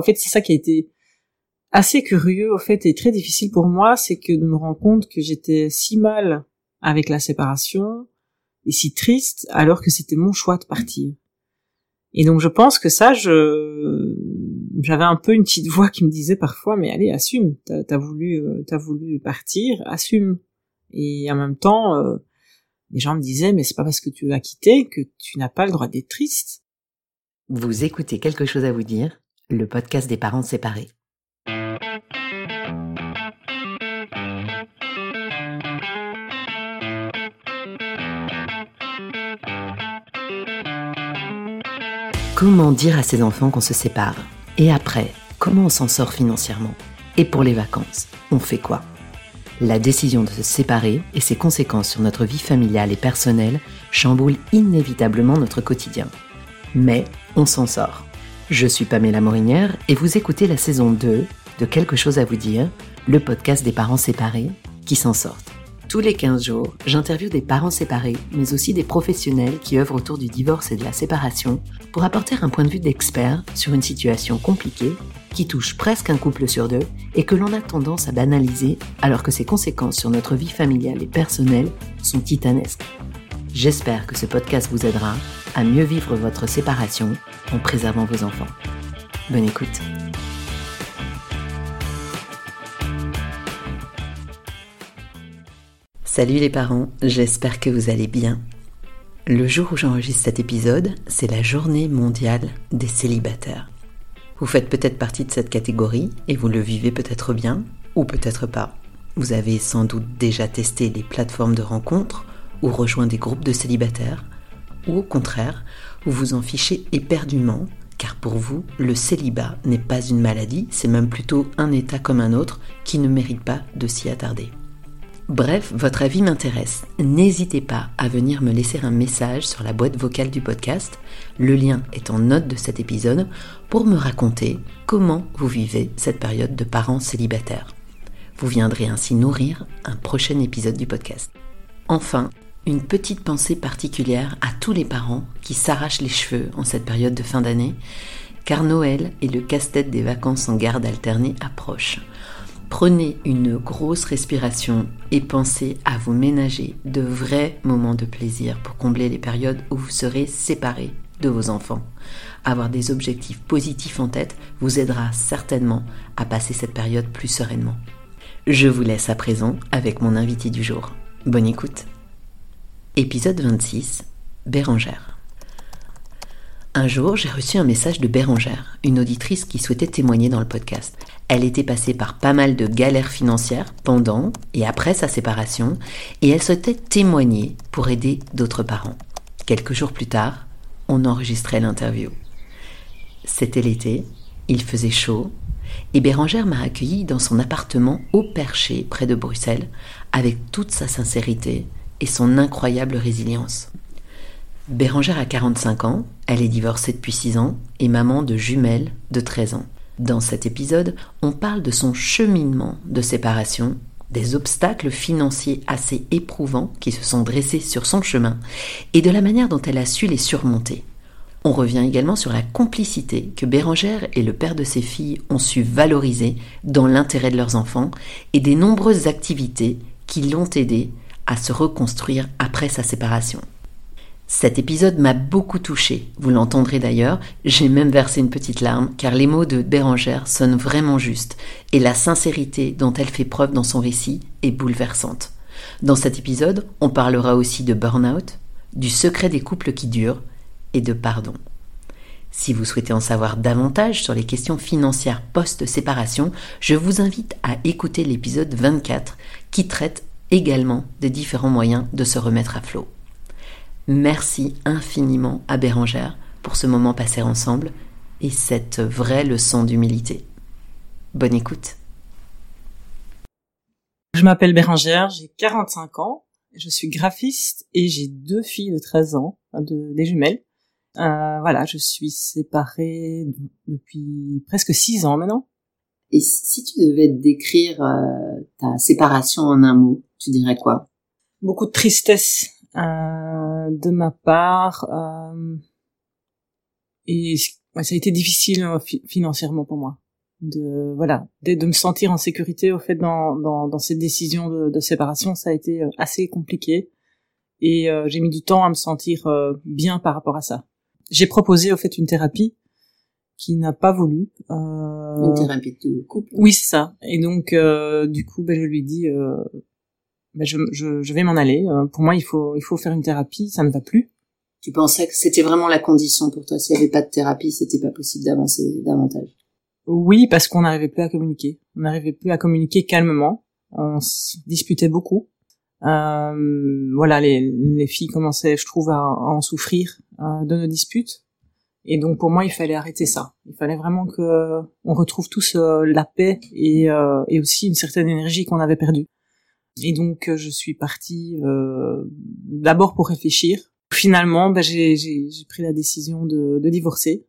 En fait, c'est ça qui a été assez curieux, au fait, et très difficile pour moi, c'est que de me rendre compte que j'étais si mal avec la séparation et si triste alors que c'était mon choix de partir. Et donc je pense que ça, je j'avais un peu une petite voix qui me disait parfois, mais allez, assume, t'as as voulu, euh, t'as voulu partir, assume. Et en même temps, euh, les gens me disaient, mais c'est pas parce que tu as quitté que tu n'as pas le droit d'être triste. Vous écoutez quelque chose à vous dire, le podcast des parents séparés. Comment dire à ses enfants qu'on se sépare? Et après, comment on s'en sort financièrement? Et pour les vacances, on fait quoi? La décision de se séparer et ses conséquences sur notre vie familiale et personnelle chamboulent inévitablement notre quotidien. Mais on s'en sort. Je suis Pamela Morinière et vous écoutez la saison 2 de Quelque chose à vous dire, le podcast des parents séparés qui s'en sortent. Tous les 15 jours, j'interviewe des parents séparés, mais aussi des professionnels qui œuvrent autour du divorce et de la séparation pour apporter un point de vue d'expert sur une situation compliquée qui touche presque un couple sur deux et que l'on a tendance à banaliser alors que ses conséquences sur notre vie familiale et personnelle sont titanesques. J'espère que ce podcast vous aidera à mieux vivre votre séparation en préservant vos enfants. Bonne écoute. Salut les parents, j'espère que vous allez bien. Le jour où j'enregistre cet épisode, c'est la journée mondiale des célibataires. Vous faites peut-être partie de cette catégorie et vous le vivez peut-être bien ou peut-être pas. Vous avez sans doute déjà testé les plateformes de rencontres ou rejoint des groupes de célibataires ou au contraire, vous vous en fichez éperdument car pour vous, le célibat n'est pas une maladie, c'est même plutôt un état comme un autre qui ne mérite pas de s'y attarder. Bref, votre avis m'intéresse. N'hésitez pas à venir me laisser un message sur la boîte vocale du podcast. Le lien est en note de cet épisode pour me raconter comment vous vivez cette période de parents célibataires. Vous viendrez ainsi nourrir un prochain épisode du podcast. Enfin, une petite pensée particulière à tous les parents qui s'arrachent les cheveux en cette période de fin d'année, car Noël et le casse-tête des vacances en garde alternée approchent. Prenez une grosse respiration et pensez à vous ménager de vrais moments de plaisir pour combler les périodes où vous serez séparés de vos enfants. Avoir des objectifs positifs en tête vous aidera certainement à passer cette période plus sereinement. Je vous laisse à présent avec mon invité du jour. Bonne écoute. Épisode 26. Bérangère. Un jour, j'ai reçu un message de Bérangère, une auditrice qui souhaitait témoigner dans le podcast. Elle était passée par pas mal de galères financières pendant et après sa séparation et elle souhaitait témoigner pour aider d'autres parents. Quelques jours plus tard, on enregistrait l'interview. C'était l'été, il faisait chaud et Bérangère m'a accueilli dans son appartement au Perché près de Bruxelles avec toute sa sincérité et son incroyable résilience. Bérangère a 45 ans, elle est divorcée depuis 6 ans et maman de jumelles de 13 ans. Dans cet épisode, on parle de son cheminement de séparation, des obstacles financiers assez éprouvants qui se sont dressés sur son chemin et de la manière dont elle a su les surmonter. On revient également sur la complicité que Bérangère et le père de ses filles ont su valoriser dans l'intérêt de leurs enfants et des nombreuses activités qui l'ont aidé à se reconstruire après sa séparation. Cet épisode m'a beaucoup touché, vous l'entendrez d'ailleurs, j'ai même versé une petite larme car les mots de Bérangère sonnent vraiment justes et la sincérité dont elle fait preuve dans son récit est bouleversante. Dans cet épisode, on parlera aussi de burn-out, du secret des couples qui durent et de pardon. Si vous souhaitez en savoir davantage sur les questions financières post-séparation, je vous invite à écouter l'épisode 24 qui traite également des différents moyens de se remettre à flot. Merci infiniment à Bérangère pour ce moment passé ensemble et cette vraie leçon d'humilité. Bonne écoute. Je m'appelle Bérangère, j'ai 45 ans, je suis graphiste et j'ai deux filles de 13 ans, de, des jumelles. Euh, voilà, je suis séparée depuis presque 6 ans maintenant. Et si tu devais décrire euh, ta séparation en un mot, tu dirais quoi? Beaucoup de tristesse, euh, de ma part. Euh, et Ouais, ça a été difficile euh, financièrement pour moi. De voilà de, de, me sentir en sécurité au fait dans dans, dans cette décision de, de, séparation ça a été euh, assez compliqué. Et euh, j'ai mis du temps à me sentir bien par rapport à ça. J'ai proposé au fait une thérapie qui n'a pas voulu euh... une thérapie de couple oui c'est ça et donc du coup ben, je lui ai dit ben, je, je, je vais m'en aller pour moi il faut il faut faire une thérapie ça ne va plus tu pensais que c'était vraiment la condition pour toi. S'il n'y avait pas de thérapie, c'était pas possible d'avancer davantage. Oui, parce qu'on n'arrivait plus à communiquer. On n'arrivait plus à communiquer calmement. On se disputait beaucoup. Euh, voilà, les, les, filles commençaient, je trouve, à, en souffrir euh, de nos disputes. Et donc pour moi, il fallait arrêter ça. Il fallait vraiment que on retrouve tous euh, la paix et, euh, et aussi une certaine énergie qu'on avait perdue. Et donc je suis partie d'abord pour réfléchir Finalement, bah, j'ai pris la décision de, de divorcer.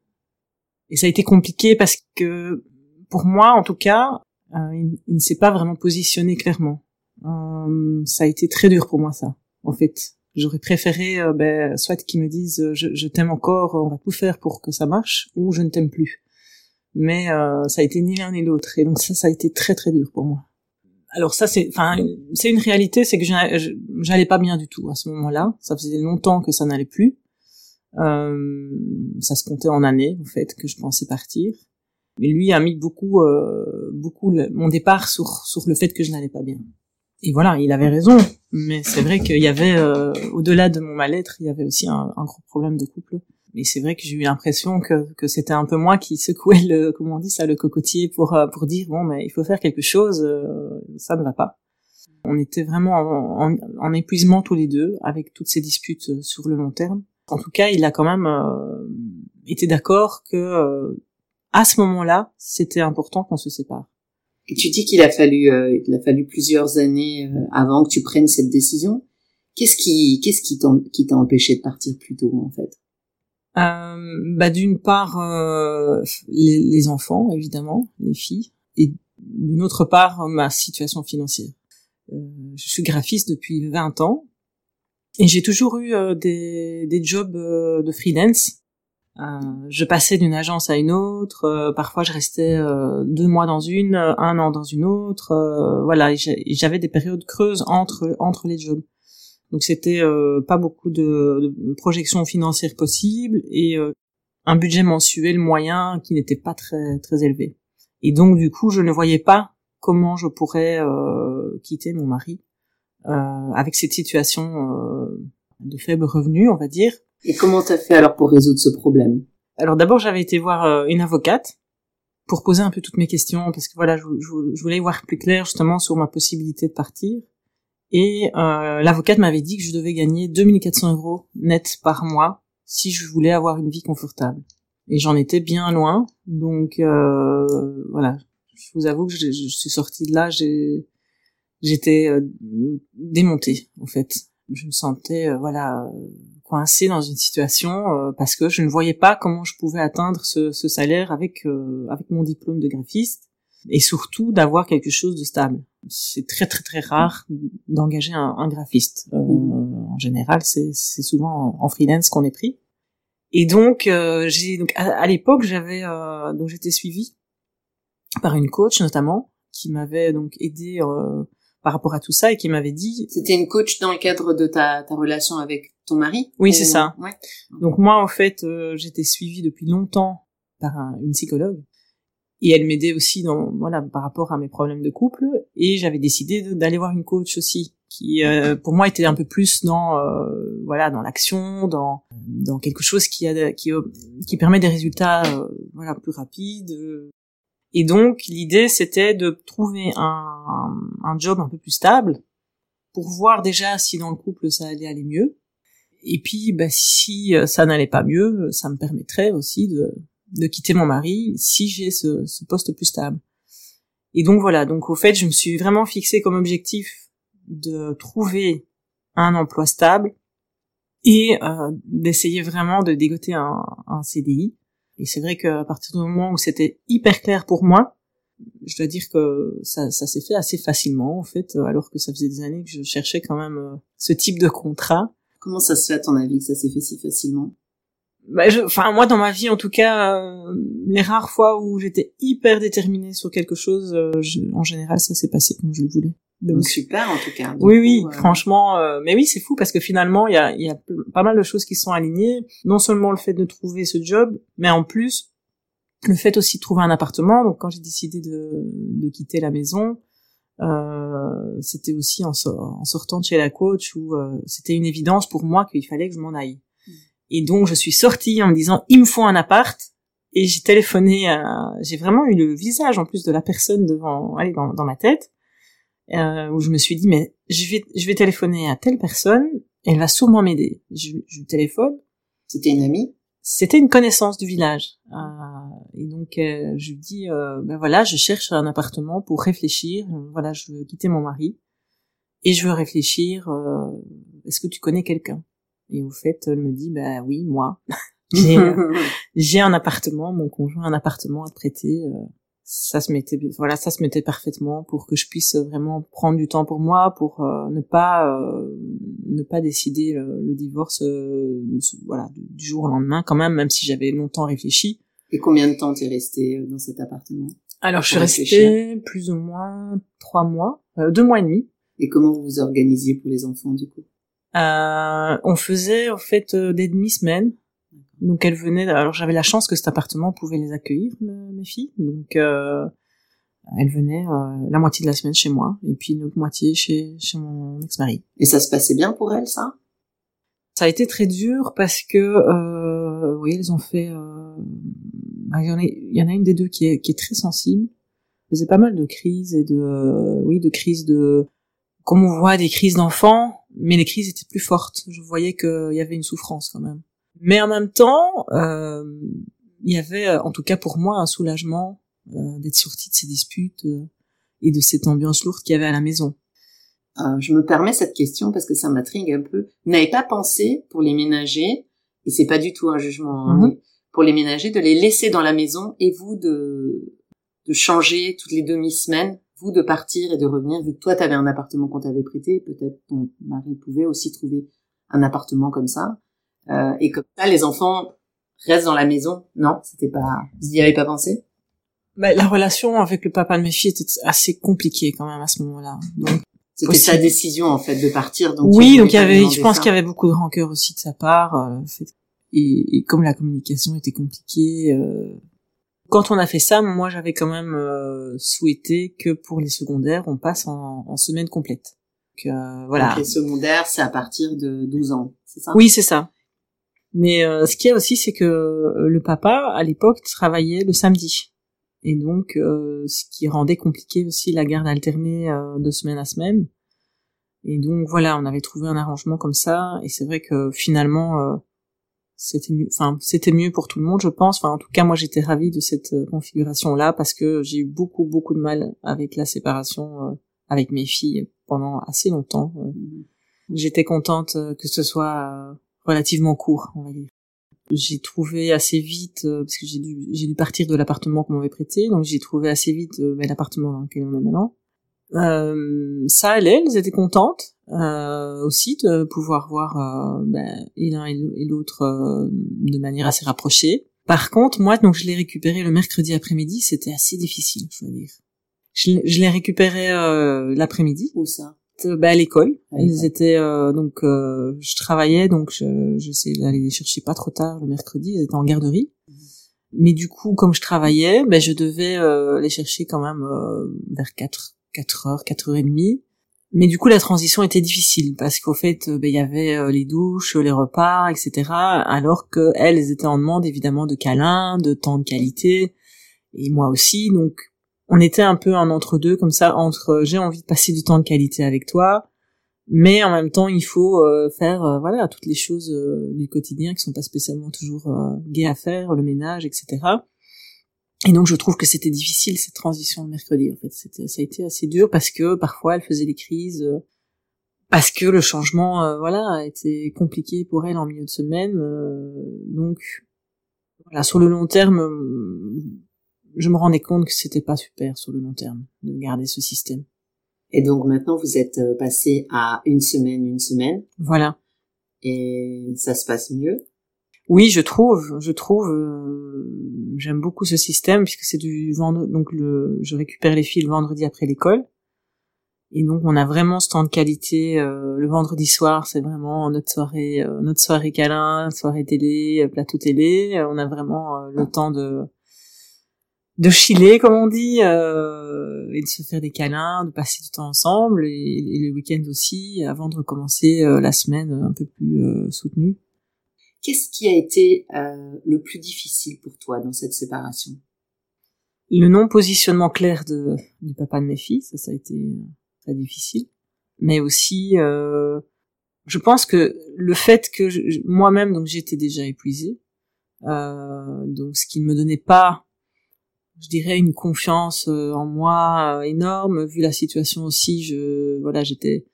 Et ça a été compliqué parce que, pour moi, en tout cas, euh, il, ne s'est pas vraiment positionné clairement. Euh, ça a été très dur pour moi, ça, en fait. J'aurais préféré, euh, ben, soit qu'ils me disent je, je t'aime encore, on va tout faire pour que ça marche, ou je ne t'aime plus. Mais ça a été ni l'un ni l'autre. Et donc ça, ça a été très très dur pour moi alors ça c'est enfin c'est une réalité c'est que j'allais pas bien du tout à ce moment-là ça faisait longtemps que ça n'allait plus euh, ça se comptait en années en fait que je pensais partir mais lui a mis beaucoup euh, beaucoup mon départ sur sur le fait que je n'allais pas bien et voilà il avait raison. Mais c'est vrai qu'il y avait euh, au-delà de mon mal-être il y avait aussi un, gros problème de couple. Mais c'est vrai que j'ai eu l'impression que, c'était un peu moi qui secouais le comment on dit ça le cocotier pour euh, pour dire bon mais il faut faire quelque chose euh, ça ne va pas. On était vraiment en, en, épuisement tous les deux avec toutes ces disputes euh, sur le long terme. En tout cas il a quand même été d'accord que à ce moment-là c'était important qu'on se sépare et tu dis qu'il a fallu il a fallu plusieurs années avant que tu prennes cette décision. Qu'est-ce qui qu'est-ce qui t'a empêché de partir plus tôt en fait? Euh, bah d'une part euh, les, les, enfants évidemment les filles. Et d'une autre part ma situation financière. Euh, je suis graphiste depuis 20 ans. Et j'ai toujours eu euh, des, des jobs euh, de freelance je passais d'une agence à une autre parfois je restais deux mois dans une un an dans une autre voilà j'avais des périodes creuses entre entre les jobs donc c'était euh, pas beaucoup de, de, projections financières possibles et euh, un budget mensuel moyen qui n'était pas très très élevé. Et donc du coup, je ne voyais pas comment je pourrais euh, quitter mon mari avec cette situation de faible revenu, on va dire. Et comment t'as fait alors pour résoudre ce problème? Alors d'abord, j'avais été voir une avocate pour poser un peu toutes mes questions parce que voilà, je, je voulais voir plus clair justement sur ma possibilité de partir. Et euh, l'avocate m'avait dit que je devais gagner 2400 euros net par mois si je voulais avoir une vie confortable. Et j'en étais bien loin, donc euh, voilà. Je vous avoue que je, suis sortie de là, j'étais euh, démontée en fait. Je me sentais euh, voilà coincée dans une situation euh, parce que je ne voyais pas comment je pouvais atteindre ce, ce salaire avec avec mon diplôme de graphiste et surtout d'avoir quelque chose de stable. C'est très très très rare d'engager un, un, graphiste. Euh, en général, c'est souvent en freelance qu'on est pris. Et donc, euh, j'ai donc à, l'époque, j'avais euh, donc j'étais suivie par une coach notamment qui m'avait donc aidé euh, par rapport à tout ça et qui m'avait dit. C'était une coach dans le cadre de ta, ta relation avec ton mari. Oui, c'est ça. Ouais. Donc moi, en fait, euh, j'étais suivie depuis longtemps par un, une psychologue et elle m'aidait aussi dans voilà par rapport à mes problèmes de couple et j'avais décidé d'aller voir une coach aussi qui euh, pour moi était un peu plus dans euh, voilà dans l'action dans dans quelque chose qui a qui qui permet des résultats euh, voilà plus rapides et donc l'idée c'était de trouver un un job un peu plus stable pour voir déjà si dans le couple ça allait aller mieux et puis bah si ça n'allait pas mieux ça me permettrait aussi de de quitter mon mari si j'ai ce, ce, poste plus stable. Et donc voilà, donc au fait, je me suis vraiment fixé comme objectif de trouver un emploi stable et euh, d'essayer vraiment de dégoter un, un CDI. Et c'est vrai qu'à partir du moment où c'était hyper clair pour moi, je dois dire que ça, ça s'est fait assez facilement en fait, alors que ça faisait des années que je cherchais quand même euh, ce type de contrat. Comment ça se fait à ton avis que ça s'est fait si facilement? Bah, enfin moi dans ma vie en tout cas, euh, les rares fois où j'étais hyper déterminée sur quelque chose, euh, en général ça s'est passé comme je le voulais. Donc super en tout cas. Oui oui, euh, franchement, mais oui c'est fou parce que finalement il y a, y a pas mal de choses qui sont alignées. Non seulement le fait de trouver ce job, mais en plus le fait aussi de trouver un appartement. Donc quand j'ai décidé de, de quitter la maison, euh, c'était aussi en, en, sortant de chez la coach où c'était une évidence pour moi qu'il fallait que je m'en aille. Et donc je suis sortie en me disant il me faut un appart. Et j'ai téléphoné, j'ai vraiment eu le visage en plus de la personne devant, allez, dans, dans ma tête, euh, où je me suis dit mais je vais, je vais téléphoner à telle personne, elle va sûrement m'aider. Je, je téléphone. C'était une amie. C'était une connaissance du village. Euh, et donc euh, je lui dis euh, ben voilà, je cherche un appartement pour réfléchir. Voilà, je veux quitter mon mari et je veux réfléchir. Euh, est-ce que tu connais quelqu'un? Et au fait, elle me dit, bah oui, moi, j'ai, euh, j'ai un appartement, mon conjoint a un appartement à prêter. Euh, ça se mettait, voilà, ça se mettait parfaitement pour que je puisse vraiment prendre du temps pour moi, pour euh, ne pas, ne pas décider le, divorce, voilà, du jour au lendemain, quand même, même si j'avais longtemps réfléchi. Et combien de temps t'es resté dans cet appartement Alors, je suis restée plus ou moins trois mois, deux mois et demi. Et comment vous vous organisiez pour les enfants, du coup? Euh, on faisait en fait euh, des demi-semaines. Donc elles venaient. Alors j'avais la chance que cet appartement pouvait les accueillir, mes filles. Donc euh, elles venaient euh, la moitié de la semaine chez moi et puis l'autre moitié chez chez mon ex-mari. Et ça se passait bien pour elles, ça? Ça a été très dur parce que euh, oui, elles ont fait. Euh, il y en a, il y en a une des deux qui est qui est très sensible. Elle faisait pas mal de crises et de oui de crises de comme on voit des crises d'enfants mais les crises étaient plus fortes. Je voyais qu'il y avait une souffrance quand même. Mais en même temps, euh, il y avait, euh, en tout cas pour moi, un soulagement euh, d'être sortie de ces disputes euh, et de cette ambiance lourde qu'il y avait à la maison. Euh, je me permets cette question parce que ça m'intrigue un peu. Vous n'avez pas pensé pour les ménager, et c'est pas du tout un jugement, hein, mhm. pour les ménager, de les laisser dans la maison et vous de, de changer toutes les demi-semaines vous de partir et de revenir, vu que toi, tu avais un appartement qu'on t'avait prêté, peut-être ton mari pouvait aussi trouver un appartement comme ça. Euh, et comme ça, les enfants restent dans la maison. Non, c'était pas... Vous y avez pas pensé? Bah, La relation avec le papa de mes filles était assez compliquée quand même à ce moment-là. Donc c'était sa décision en fait de partir. Donc oui, donc il y avait, je pense qu'il y avait beaucoup de rancœur aussi de sa part. Euh, et, et, comme la communication était compliquée, euh, quand on a fait ça, moi j'avais quand même euh, souhaité que pour les secondaires, on passe en, semaine complète. Donc, euh, voilà. Donc les secondaires, c'est à partir de 12 ans, c'est ça? Oui, c'est ça. Mais euh, ce qu'il y a aussi, c'est que le papa, à l'époque, travaillait le samedi. Et donc, ce qui rendait compliqué aussi la garde alternée de semaine à semaine. Et donc, voilà, on avait trouvé un arrangement comme ça. Et c'est vrai que finalement, c'était mieux enfin c'était mieux pour tout le monde je pense enfin en tout cas moi j'étais ravie de cette euh, configuration là parce que j'ai eu beaucoup beaucoup de mal avec la séparation euh, avec mes filles pendant assez longtemps euh. mm-hmm. j'étais contente que ce soit relativement court on va dire j'ai trouvé assez vite parce que j'ai dû dû partir de l'appartement qu'on m'avait prêté donc j'ai trouvé assez vite ben, l'appartement dans lequel on est maintenant euh, ça allait, elles étaient contentes euh, aussi de pouvoir voir euh, ben, l'un et l'autre euh, de manière assez rapprochée. Par contre, moi, donc je l'ai récupéré le mercredi après-midi, c'était assez difficile, je veux dire. Je, l'ai récupéré euh, l'après-midi. Où ça? Ben, à l'école. Ils étaient donc je travaillais donc je j'essayais d'aller les chercher pas trop tard le mercredi. Ils étaient en garderie. Mhm. Mais du coup, comme je travaillais, ben je devais les chercher quand même vers 4 4 heures, 4 heures et demie. Mais du coup, la transition était difficile parce qu'au fait, euh, ben, il y avait euh, les douches, les repas, etc. Alors que elles étaient en demande évidemment de câlins, de temps de qualité, et moi aussi. Donc, on était un peu un entre-deux comme ça, entre euh, j'ai envie de passer du temps de qualité avec toi, mais en même temps, il faut faire voilà toutes les choses du quotidien qui sont pas spécialement toujours gaies à faire, le ménage, etc. Et donc je trouve que c'était difficile cette transition le mercredi en fait. C'était, ça a été assez dur parce que parfois elle faisait des crises, euh, parce que le changement euh, voilà a été compliqué pour elle en milieu de semaine. Euh, donc voilà sur le long terme, je me rendais compte que c'était pas super sur le long terme de garder ce système. Et donc maintenant vous êtes passé à une semaine, une semaine. Voilà. Et ça se passe mieux? Oui, je trouve, je trouve, euh, j'aime beaucoup ce système puisque c'est du vendredi, donc le, je récupère les filles le vendredi après l'école. Et donc on a vraiment ce temps de qualité. Euh, le vendredi soir, c'est vraiment notre soirée, euh, notre soirée câlin, soirée télé, plateau télé. On a vraiment le temps de de chiller, comme on dit, et de se faire des câlins, de passer du temps ensemble, et, et le week-end aussi, avant de recommencer la semaine un peu plus soutenue. Qu'est-ce qui a été euh, le plus difficile pour toi dans cette séparation? Le non-positionnement clair de, du papa de mes filles, ça, ça a été euh, très difficile. Mais aussi, euh, je pense que le fait que moi-même, donc j'étais déjà épuisée, euh, donc ce qui ne me donnait pas, je dirais, une confiance euh, en moi énorme, vu la situation aussi, je, voilà, j'étais,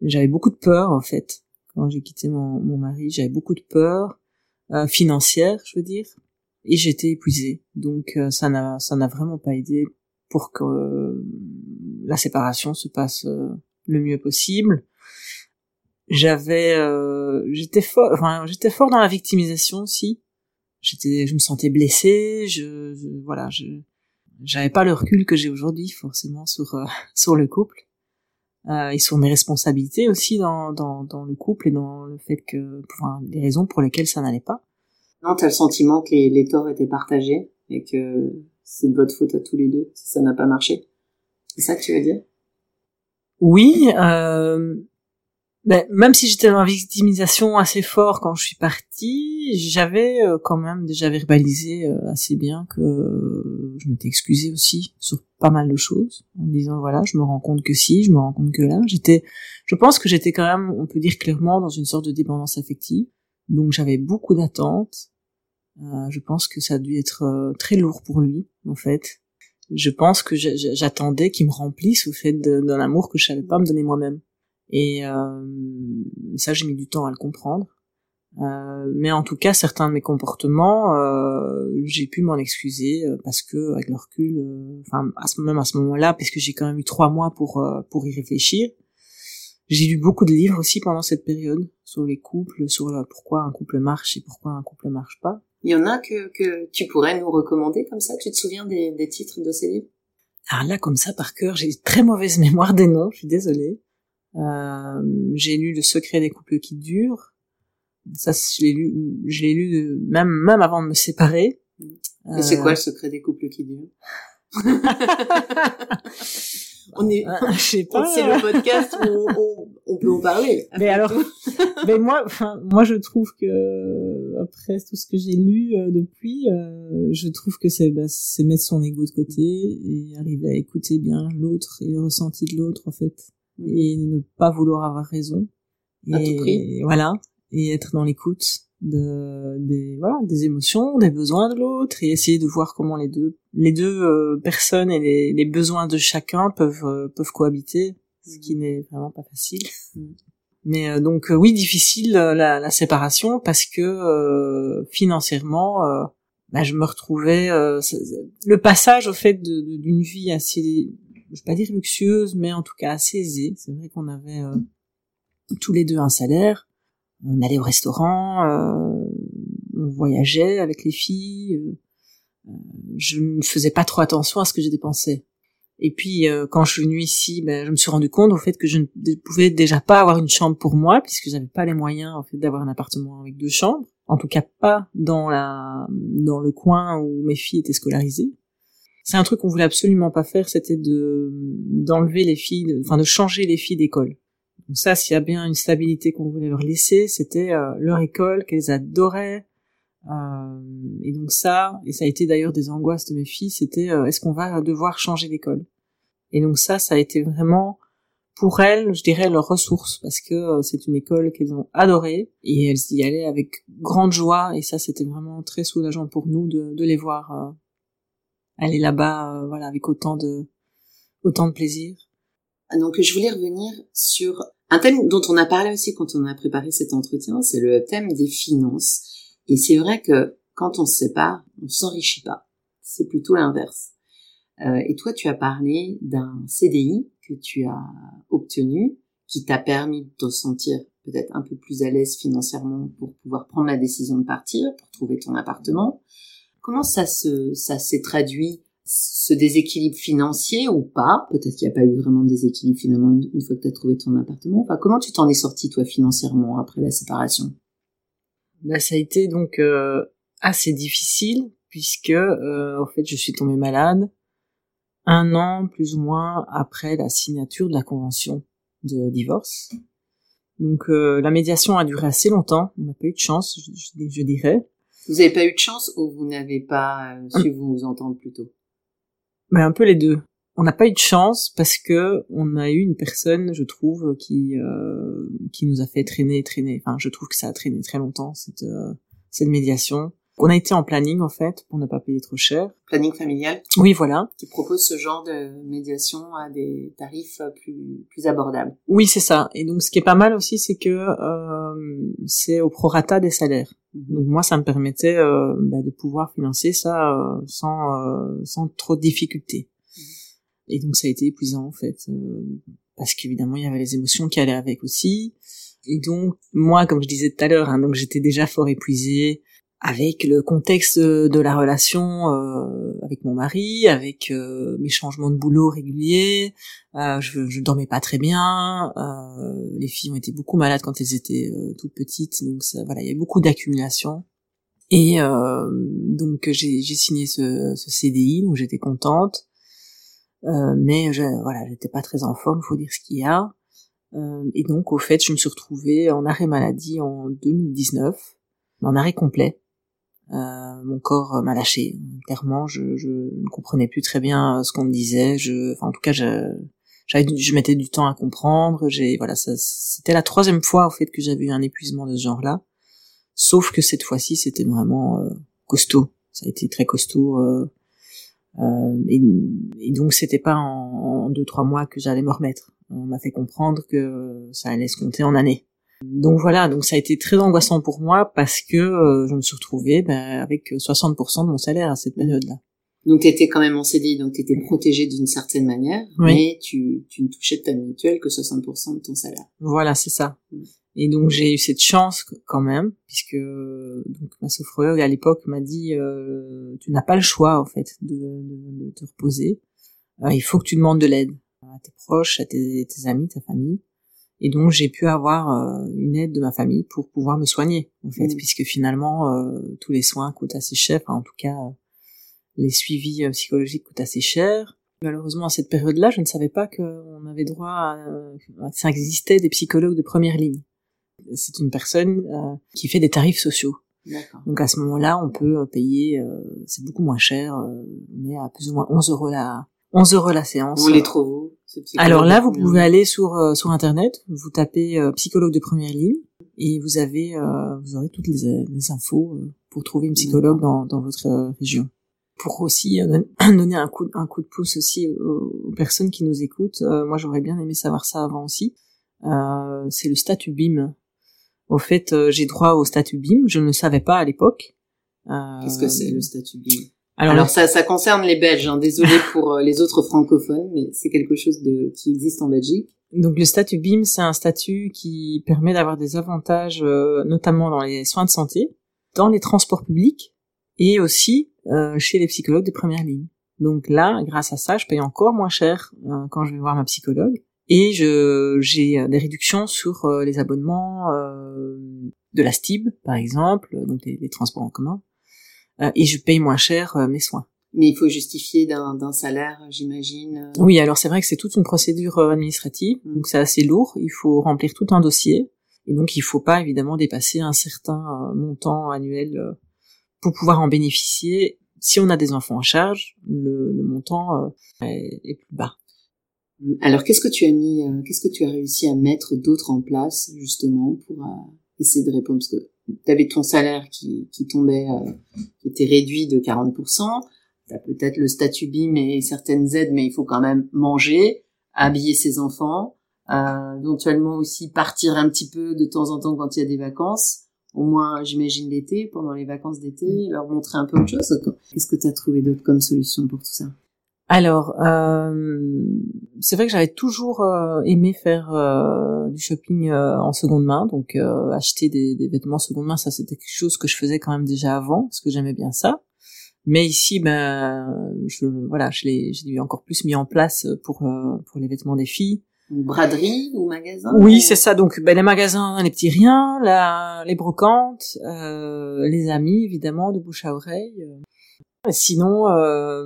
j'avais beaucoup de peur en fait quand j'ai quitté mon, mon mari, j'avais beaucoup de peur euh, financière, je veux dire, et j'étais épuisée. Donc euh, ça n'a ça n'a vraiment pas aidé pour que euh, la séparation se passe euh, le mieux possible. J'avais j'étais fort enfin j'étais fort dans la victimisation aussi. J'étais je me sentais blessée, je, je voilà, je j'avais pas le recul que j'ai aujourd'hui forcément sur sur le couple euh, et sur mes responsabilités aussi dans, dans, dans, le couple et dans le fait que, enfin, les raisons pour lesquelles ça n'allait pas. Non, t'as le sentiment que les, les torts étaient partagés et que c'est de votre faute à tous les deux si ça n'a pas marché. C'est ça que tu veux dire? Oui, euh, mais même si j'étais dans la victimisation assez fort quand je suis partie, j'avais euh, quand même déjà verbalisé euh, assez bien que je m'étais excusée aussi sur pas mal de choses en disant voilà, je me rends compte que si, je me rends compte que là, j'étais je pense que j'étais quand même, on peut dire clairement dans une sorte de dépendance affective. Donc j'avais beaucoup d'attentes. Euh, je pense que ça a dû être très lourd pour lui en fait. Je pense que j'attendais qu'il me remplisse au fait d'un amour que je savais pas me donner moi-même. Et euh, ça, j'ai mis du temps à le comprendre. Euh, mais en tout cas, certains de mes comportements, euh, j'ai pu m'en excuser euh, parce que, avec le recul, euh, enfin, à ce, même à ce moment-là, puisque j'ai quand même eu trois mois pour pour y réfléchir. J'ai lu beaucoup de livres aussi pendant cette période sur les couples, sur pourquoi un couple marche et pourquoi un couple marche pas. Il y en a que, que tu pourrais nous recommander comme ça? Tu te souviens des, des titres de ces livres? Alors là, comme ça, par cœur, j'ai très mauvaise mémoire des noms, je suis désolée. Euh, j'ai lu Le secret des couples qui durent. Ça, je l'ai lu, je l'ai lu même même avant de me séparer. Et c'est quoi le secret des couples qui durent? On est, je sais pas. C'est le podcast où on, on, peut en parler. Mais alors, mais moi, enfin, moi, je trouve que après tout ce que j'ai lu euh, depuis, euh, je trouve que c'est, bah, c'est mettre son ego de côté et arriver à écouter bien l'autre et le ressenti de l'autre, en fait et ne pas vouloir avoir raison. Et, voilà. Et être dans l'écoute de, des, voilà, des émotions, des besoins de l'autre et essayer de voir comment les deux, les deux euh, personnes et les, les, besoins de chacun peuvent, euh, peuvent cohabiter, ce qui mm. n'est vraiment pas facile. Mm. Mais euh, donc oui, difficile la, la, séparation parce que financièrement, bah, je me retrouvais le passage au fait d'une vie assez je vais pas dire luxueuse, mais en tout cas assez aisée. C'est vrai qu'on avait euh, tous les deux un salaire. On allait au restaurant, euh, on voyageait avec les filles. Euh, je ne faisais pas trop attention à ce que je dépensais. Et puis quand je suis venue ici, ben, je me suis rendu compte au fait que je ne pouvais déjà pas avoir une chambre pour moi puisque j'avais pas les moyens en fait d'avoir un appartement avec deux chambres. En tout cas pas dans la dans le coin où mes filles étaient scolarisées c'est un truc qu'on voulait absolument pas faire, c'était de d'enlever les filles, enfin de changer les filles d'école. Donc ça, s'il y a bien une stabilité qu'on voulait leur laisser, c'était euh, leur école qu'elles adoraient. Euh, et donc ça, et ça a été d'ailleurs des angoisses de mes filles, c'était euh, est-ce qu'on va devoir changer d'école? Et donc ça, ça a été vraiment pour elles, je dirais, leur ressource, parce que c'est une école qu'elles ont adorée, et elles y allaient avec grande joie, et ça, c'était vraiment très soulageant pour nous de, de les voir aller là-bas, euh, voilà, avec autant de autant de plaisir. Donc je voulais revenir sur un thème dont on a parlé aussi quand on a préparé cet entretien, c'est le thème des finances. Et c'est vrai que quand on se sépare, on s'enrichit pas. C'est plutôt l'inverse. Euh, et toi, tu as parlé d'un CDI que tu as obtenu, qui t'a permis de te sentir peut-être un peu plus à l'aise financièrement pour pouvoir prendre la décision de partir, pour trouver ton appartement. Comment ça se, ça s'est traduit ce déséquilibre financier ou pas? Peut-être qu'il n'y a pas eu vraiment de déséquilibre finalement une, fois que tu as trouvé ton appartement. Enfin, comment tu t'en es sorti toi financièrement après la séparation? Bah, ça a été donc euh, assez difficile puisque euh, en fait je suis tombée malade un an plus ou moins après la signature de la convention de divorce. Donc euh, la médiation a duré assez longtemps, on n'a pas eu de chance, je, dirais. Vous n'avez pas eu de chance ou vous n'avez pas euh, su vous entendre plus tôt? Mais un peu les deux. On n'a pas eu de chance parce que on a eu une personne, je trouve, qui euh, qui nous a fait traîner, traîner. Enfin, je trouve que ça a traîné très longtemps cette cette médiation. On a été en planning en fait pour ne pas payer trop cher. Planning familial. Oui, voilà. Qui propose ce genre de médiation à des tarifs plus plus abordables. Oui, c'est ça. Et donc ce qui est pas mal aussi, c'est que euh, c'est au prorata des salaires. Mhm. Donc moi, ça me permettait euh, bah, de pouvoir financer ça euh, sans euh, sans trop de difficultés. Mhm. Et donc ça a été épuisant en fait, euh, parce qu'évidemment il y avait les émotions qui allaient avec aussi. Et donc moi, comme je disais tout à l'heure, hein, donc j'étais déjà fort épuisée avec le contexte de la relation euh, avec mon mari, avec euh, mes changements de boulot réguliers, euh, je, je dormais pas très bien, euh, les filles ont été beaucoup malades quand elles étaient euh, toutes petites, donc ça, voilà, il y avait beaucoup d'accumulation. Et donc j'ai signé ce, ce, CDI, donc j'étais contente, mais je, voilà, j'étais pas très en forme, faut dire ce qu'il y a. et donc au fait, je me suis retrouvée en arrêt maladie en 2019, en arrêt complet. Euh, mon corps m'a lâché. Clairement, je, je, ne comprenais plus très bien euh, ce qu'on me disait. Je, enfin, en tout cas, je, je mettais du temps à comprendre. J'ai, voilà, c'était la troisième fois au fait que j'avais eu un épuisement de ce genre-là. Sauf que cette fois-ci, c'était vraiment euh, costaud. Ça a été très costaud. Euh, euh, et, et, donc, c'était pas en, en, deux trois mois que j'allais me remettre. On m'a fait comprendre que ça allait se compter en années. Donc voilà, donc ça a été très angoissant pour moi parce que euh, je me suis retrouvée ben, avec 60% de mon salaire à cette période-là. Donc tu étais quand même en CDI, donc tu étais protégée d'une certaine manière, mais tu, tu ne touchais de ta mutuelle que 60% de ton salaire. Voilà, c'est ça. Mm. Et donc j'ai eu cette chance quand même, puisque donc ma sophrologue à l'époque m'a dit euh, tu n'as pas le choix en fait de, de, te reposer, euh, il faut que tu demandes de l'aide à tes proches, à tes, tes amis, ta famille. Et donc j'ai pu avoir euh, une aide de ma famille pour pouvoir me soigner, en fait, mmh. puisque finalement euh, tous les soins coûtent assez cher, en tout cas euh, les suivis psychologiques coûtent assez cher. Malheureusement à cette période-là, je ne savais pas qu'on avait droit à, à ça existait des psychologues de première ligne. C'est une personne qui fait des tarifs sociaux. Donc à ce moment-là, on peut payer, c'est beaucoup moins cher, on est à plus ou moins 11 euros la 11 euros la séance. Vous les trouvez alors là, vous pouvez aller sur euh, sur internet, vous tapez euh, psychologue de première ligne et vous avez euh, vous aurez toutes les, les infos pour trouver une psychologue dans, dans votre région. Pour aussi donner un coup un coup de pouce aussi aux, personnes qui nous écoutent, moi j'aurais bien aimé savoir ça avant aussi. c'est le statut BIM. Au fait, j'ai droit au statut BIM, je ne le savais pas à l'époque. Qu'est-ce que c'est le statut BIM? Alors, ça, ça concerne les Belges, hein. désolé pour euh, les autres francophones, mais c'est quelque chose de qui existe en Belgique. Donc le statut BIM, c'est un statut qui permet d'avoir des avantages, euh, notamment dans les soins de santé, dans les transports publics et aussi euh, chez les psychologues de première ligne. Donc là, grâce à ça, je paye encore moins cher quand je vais voir ma psychologue et je j'ai des réductions sur les abonnements de la STIB, par exemple, donc les transports en commun, euh, et je paye moins cher euh, mes soins. Mais il faut justifier d'un salaire, j'imagine. Euh. Oui, alors c'est vrai que c'est toute une procédure administrative, mm. donc c'est assez lourd. Il faut remplir tout un dossier, et donc il faut pas évidemment dépasser un certain montant annuel pour pouvoir en bénéficier. Si on a des enfants en charge, le, le montant est, est, plus bas. Alors qu'est-ce que tu as mis, qu'est-ce que tu as réussi à mettre d'autre en place justement pour essayer de répondre? Parce que tu avais ton salaire qui, qui tombait, euh, qui était réduit de 40%, tu as peut-être le statut BIM et certaines aides, mais il faut quand même manger, habiller ses enfants, euh, éventuellement aussi partir un petit peu de temps en temps quand il y a des vacances, au moins j'imagine l'été, pendant les vacances d'été, leur montrer un peu autre chose. Qu'est-ce que tu as trouvé d'autre comme solution pour tout ça? Alors, euh, c'est vrai que j'avais toujours euh, aimé faire euh, du shopping en seconde main, donc acheter des, des, vêtements seconde main, ça c'était quelque chose que je faisais quand même déjà avant, parce que j'aimais bien ça. Mais ici, ben, je, voilà, je l'ai, j'ai encore plus mis en place pour pour les vêtements des filles. Braderie ou magasin Oui, c'est ça. Donc, ben, les magasins, les petits riens, la, les brocantes, les amis, évidemment, de bouche à oreille. Sinon, euh,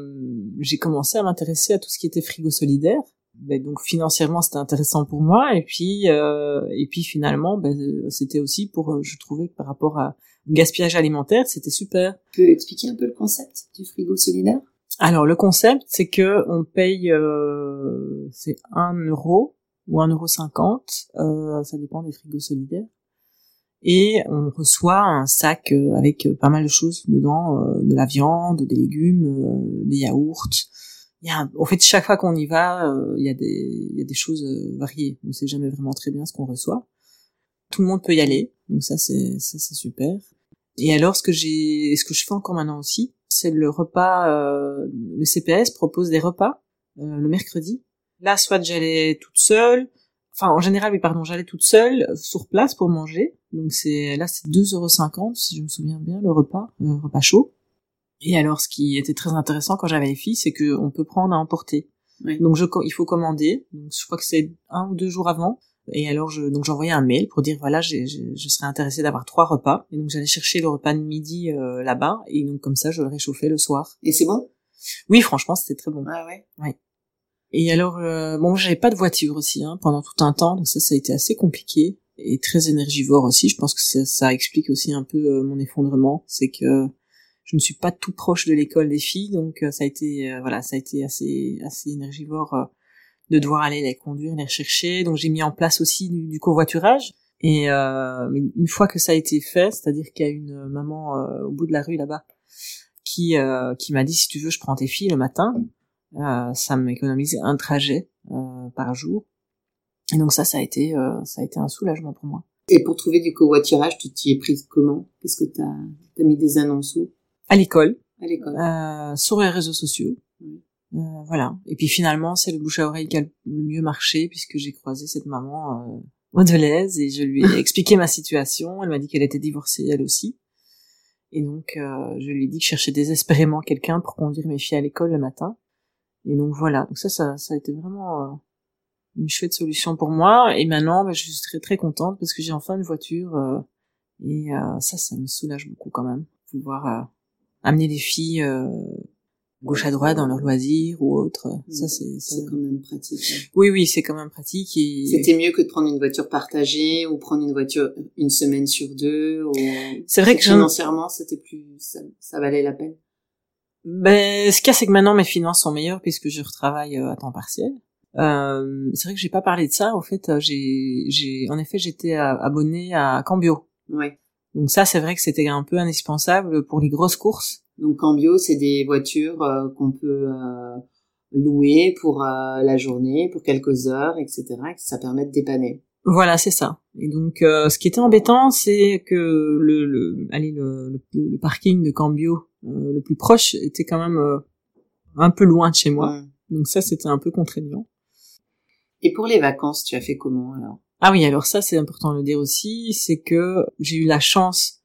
j'ai commencé à m'intéresser à tout ce qui était frigo solidaire. Ben, donc financièrement, c'était intéressant pour moi. Et puis, euh, et puis finalement, ben, c'était aussi pour, euh, je trouvais que par rapport à gaspillage alimentaire, c'était super. Tu peux expliquer un peu le concept du frigo solidaire? Alors le concept, c'est que on paye, euh, c'est un euro ou un euro cinquante, euh, ça dépend des frigos solidaires et on reçoit un sac euh, avec euh, pas mal de choses dedans, euh, de la viande, des légumes, des yaourts. En fait, chaque fois qu'on y va, il y a des, choses variées. On sait jamais vraiment très bien ce qu'on reçoit. Tout le monde peut y aller, donc ça c'est ça c'est super. Et alors, ce que j'ai, ce que je fais encore maintenant aussi, c'est le repas. le CPS propose des repas le mercredi. Là, soit j'allais toute seule, enfin en général, oui pardon, j'allais toute seule sur place pour manger donc c'est là c'est 2,50€ si je me souviens bien le repas, le repas chaud. Et alors ce qui était très intéressant quand j'avais les filles, c'est que on peut prendre à emporter. Donc je, il faut commander. Donc je crois que c'est un ou deux jours avant. Et alors je donc j'envoyais un mail pour dire voilà je, je serais intéressée d'avoir trois repas. Et donc j'allais chercher le repas de midi euh, là-bas et donc comme ça je le réchauffais le soir. Et c'est bon? Oui franchement c'était très bon. Ah ouais? Ouais. Et alors euh, bon j'avais pas de voiture aussi hein, pendant tout un temps donc ça ça a été assez compliqué et très énergivore aussi. Je pense que ça, ça explique aussi un peu euh, mon effondrement, c'est que je ne suis pas tout proche de l'école des filles, donc euh, ça a été euh, voilà, ça a été assez assez énergivore de devoir aller les conduire, les rechercher. Donc j'ai mis en place aussi du, covoiturage. Et une fois que ça a été fait, c'est-à-dire qu'il y a une maman au bout de la rue là-bas qui qui m'a dit si tu veux, je prends tes filles le matin. Ça m'économise un trajet par jour. Et donc ça, ça a été, euh, ça a été un soulagement pour moi. Et pour trouver du covoiturage, tu t'y es prise comment? Qu'est-ce que t'as as mis des annonces où? À l'école. À l'école. Euh, sur les réseaux sociaux. Euh, voilà. Et puis finalement, c'est le bouche à oreille qui a le mieux marché puisque j'ai croisé cette maman euh, Deleuze et je lui ai expliqué ma situation. Elle m'a dit qu'elle était divorcée elle aussi. Et donc, euh, je lui ai dit que je cherchais désespérément quelqu'un pour conduire mes filles à l'école le matin. Et donc voilà. Donc ça, ça, ça a été vraiment euh, une chouette solution pour moi. Et maintenant, bah, je suis très très contente parce que j'ai enfin une voiture euh, et euh, ça, ça me soulage beaucoup quand même, pouvoir euh, amener les filles gauche à droite dans leurs loisirs ou autre. Ça, c'est c'est quand même pratique. Hein. Oui, oui, c'est quand même pratique. Et... C'était mieux que de prendre une voiture partagée ou prendre une voiture une semaine sur deux. Ou... C'est vrai que financièrement, c'était plus, ça, ça valait la peine. Ben, ce qu'il y a, c'est que maintenant mes finances sont meilleures puisque je retravaille à temps partiel. Euh, c'est vrai que j'ai pas parlé de ça. En fait, euh, j'ai, j'ai, en effet, j'étais euh, abonné à Cambio. Ouais. Donc ça, c'est vrai que c'était un peu indispensable pour les grosses courses. Donc Cambio, c'est des voitures qu'on peut louer pour la journée, pour quelques heures, etc. Et que ça permet de dépanner. Voilà, c'est ça. Et donc, ce qui était embêtant, c'est que le, le, allez, le, le, parking de Cambio le plus proche était quand même un peu loin de chez moi. Donc ça, c'était un peu contraignant. Et pour les vacances, tu as fait comment alors? Ah oui, alors ça c'est important de le dire aussi, c'est que j'ai eu la chance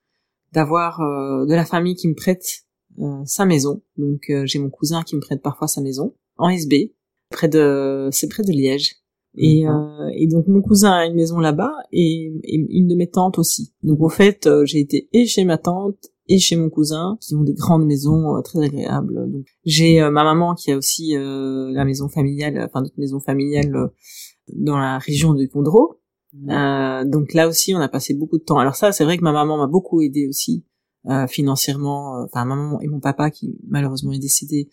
d'avoir euh, de la famille qui me prête euh, sa maison. Donc euh, j'ai mon cousin qui me prête parfois sa maison en SB, près de c'est près de Liège. Et, et donc mon cousin a une maison là-bas et, et, une de mes tantes aussi. Donc en fait j'ai été et chez ma tante et chez mon cousin qui ont des grandes maisons euh, très agréables. Donc j'ai euh, ma maman qui a aussi euh, la maison familiale, enfin notre maison familiale dans la région de Condro. Mmh. donc là aussi on a passé beaucoup de temps. Alors ça c'est vrai que ma maman m'a beaucoup aidé aussi financièrement. Enfin ma maman et mon papa qui malheureusement est décédé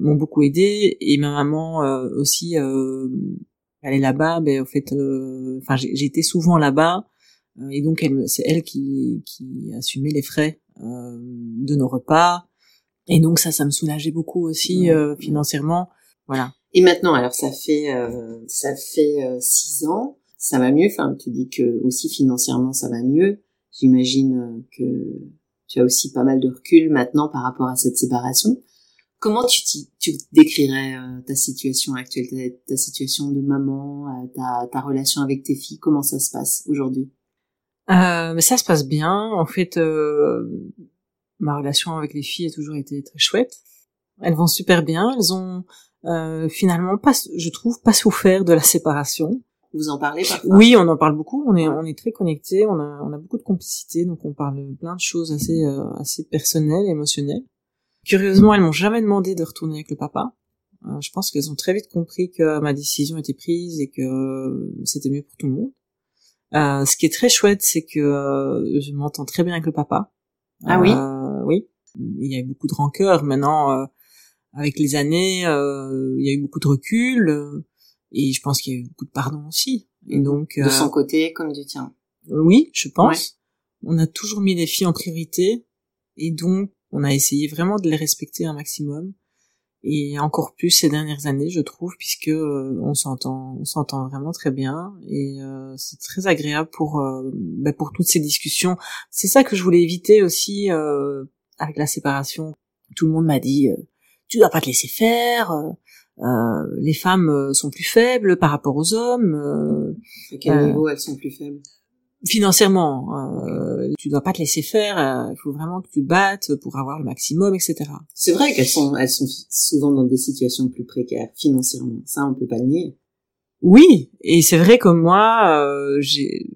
m'ont beaucoup aidé et ma maman aussi elle est là-bas. Ben en fait, enfin j'ai été souvent là-bas et donc c'est elle qui, qui assumait les frais euh, de nos repas. Et donc ça, ça me soulageait beaucoup aussi euh, financièrement. Voilà. Et maintenant, alors ça fait euh, ça fait six ans, ça va mieux. Enfin, tu dis que aussi financièrement ça va mieux. J'imagine que tu as aussi pas mal de recul maintenant par rapport à cette séparation. Comment tu, tu décrirais euh, ta situation actuelle, ta, situation de maman, euh, ta, ta relation avec tes filles? Comment ça se passe aujourd'hui? Euh, mais ça se passe bien. En fait, ma relation avec les filles a toujours été très chouette. Elles vont super bien. Elles ont finalement pas, je trouve, pas souffert de la séparation. Vous en parlez parfois? Oui, on en parle beaucoup. On est, on est très connectés. On a, on a beaucoup de complicité, donc on parle plein de choses assez, assez personnelles, émotionnelles. Curieusement, elles m'ont jamais demandé de retourner avec le papa. Euh, je pense qu'elles ont très vite compris que ma décision était prise et que euh, c'était mieux pour tout le monde. Euh, ce qui est très chouette, c'est que je m'entends très bien avec le papa. Ah oui? Oui. Il y a eu beaucoup de rancœur. Maintenant, avec les années, il y a eu beaucoup de recul. et je pense qu'il y a eu beaucoup de pardon aussi. Et donc De son côté comme du tien. Oui, je pense. On a toujours mis les filles en priorité. Et donc, on a essayé vraiment de les respecter un maximum et encore plus ces dernières années, je trouve, puisque euh, on s'entend, on s'entend vraiment très bien et euh, c'est très agréable pour euh, ben, pour toutes ces discussions. C'est ça que je voulais éviter aussi avec la séparation. Tout le monde m'a dit tu dois pas te laisser faire. les femmes sont plus faibles par rapport aux hommes. à quel niveau elles sont plus faibles? Financièrement, euh, tu dois pas te laisser faire. Euh, il faut vraiment que tu te battes pour avoir le maximum, etc. C'est vrai qu'elles sont, elles sont souvent dans des situations plus précaires financièrement. Ça, on peut pas le nier. Oui, et c'est vrai que moi, euh, j'ai,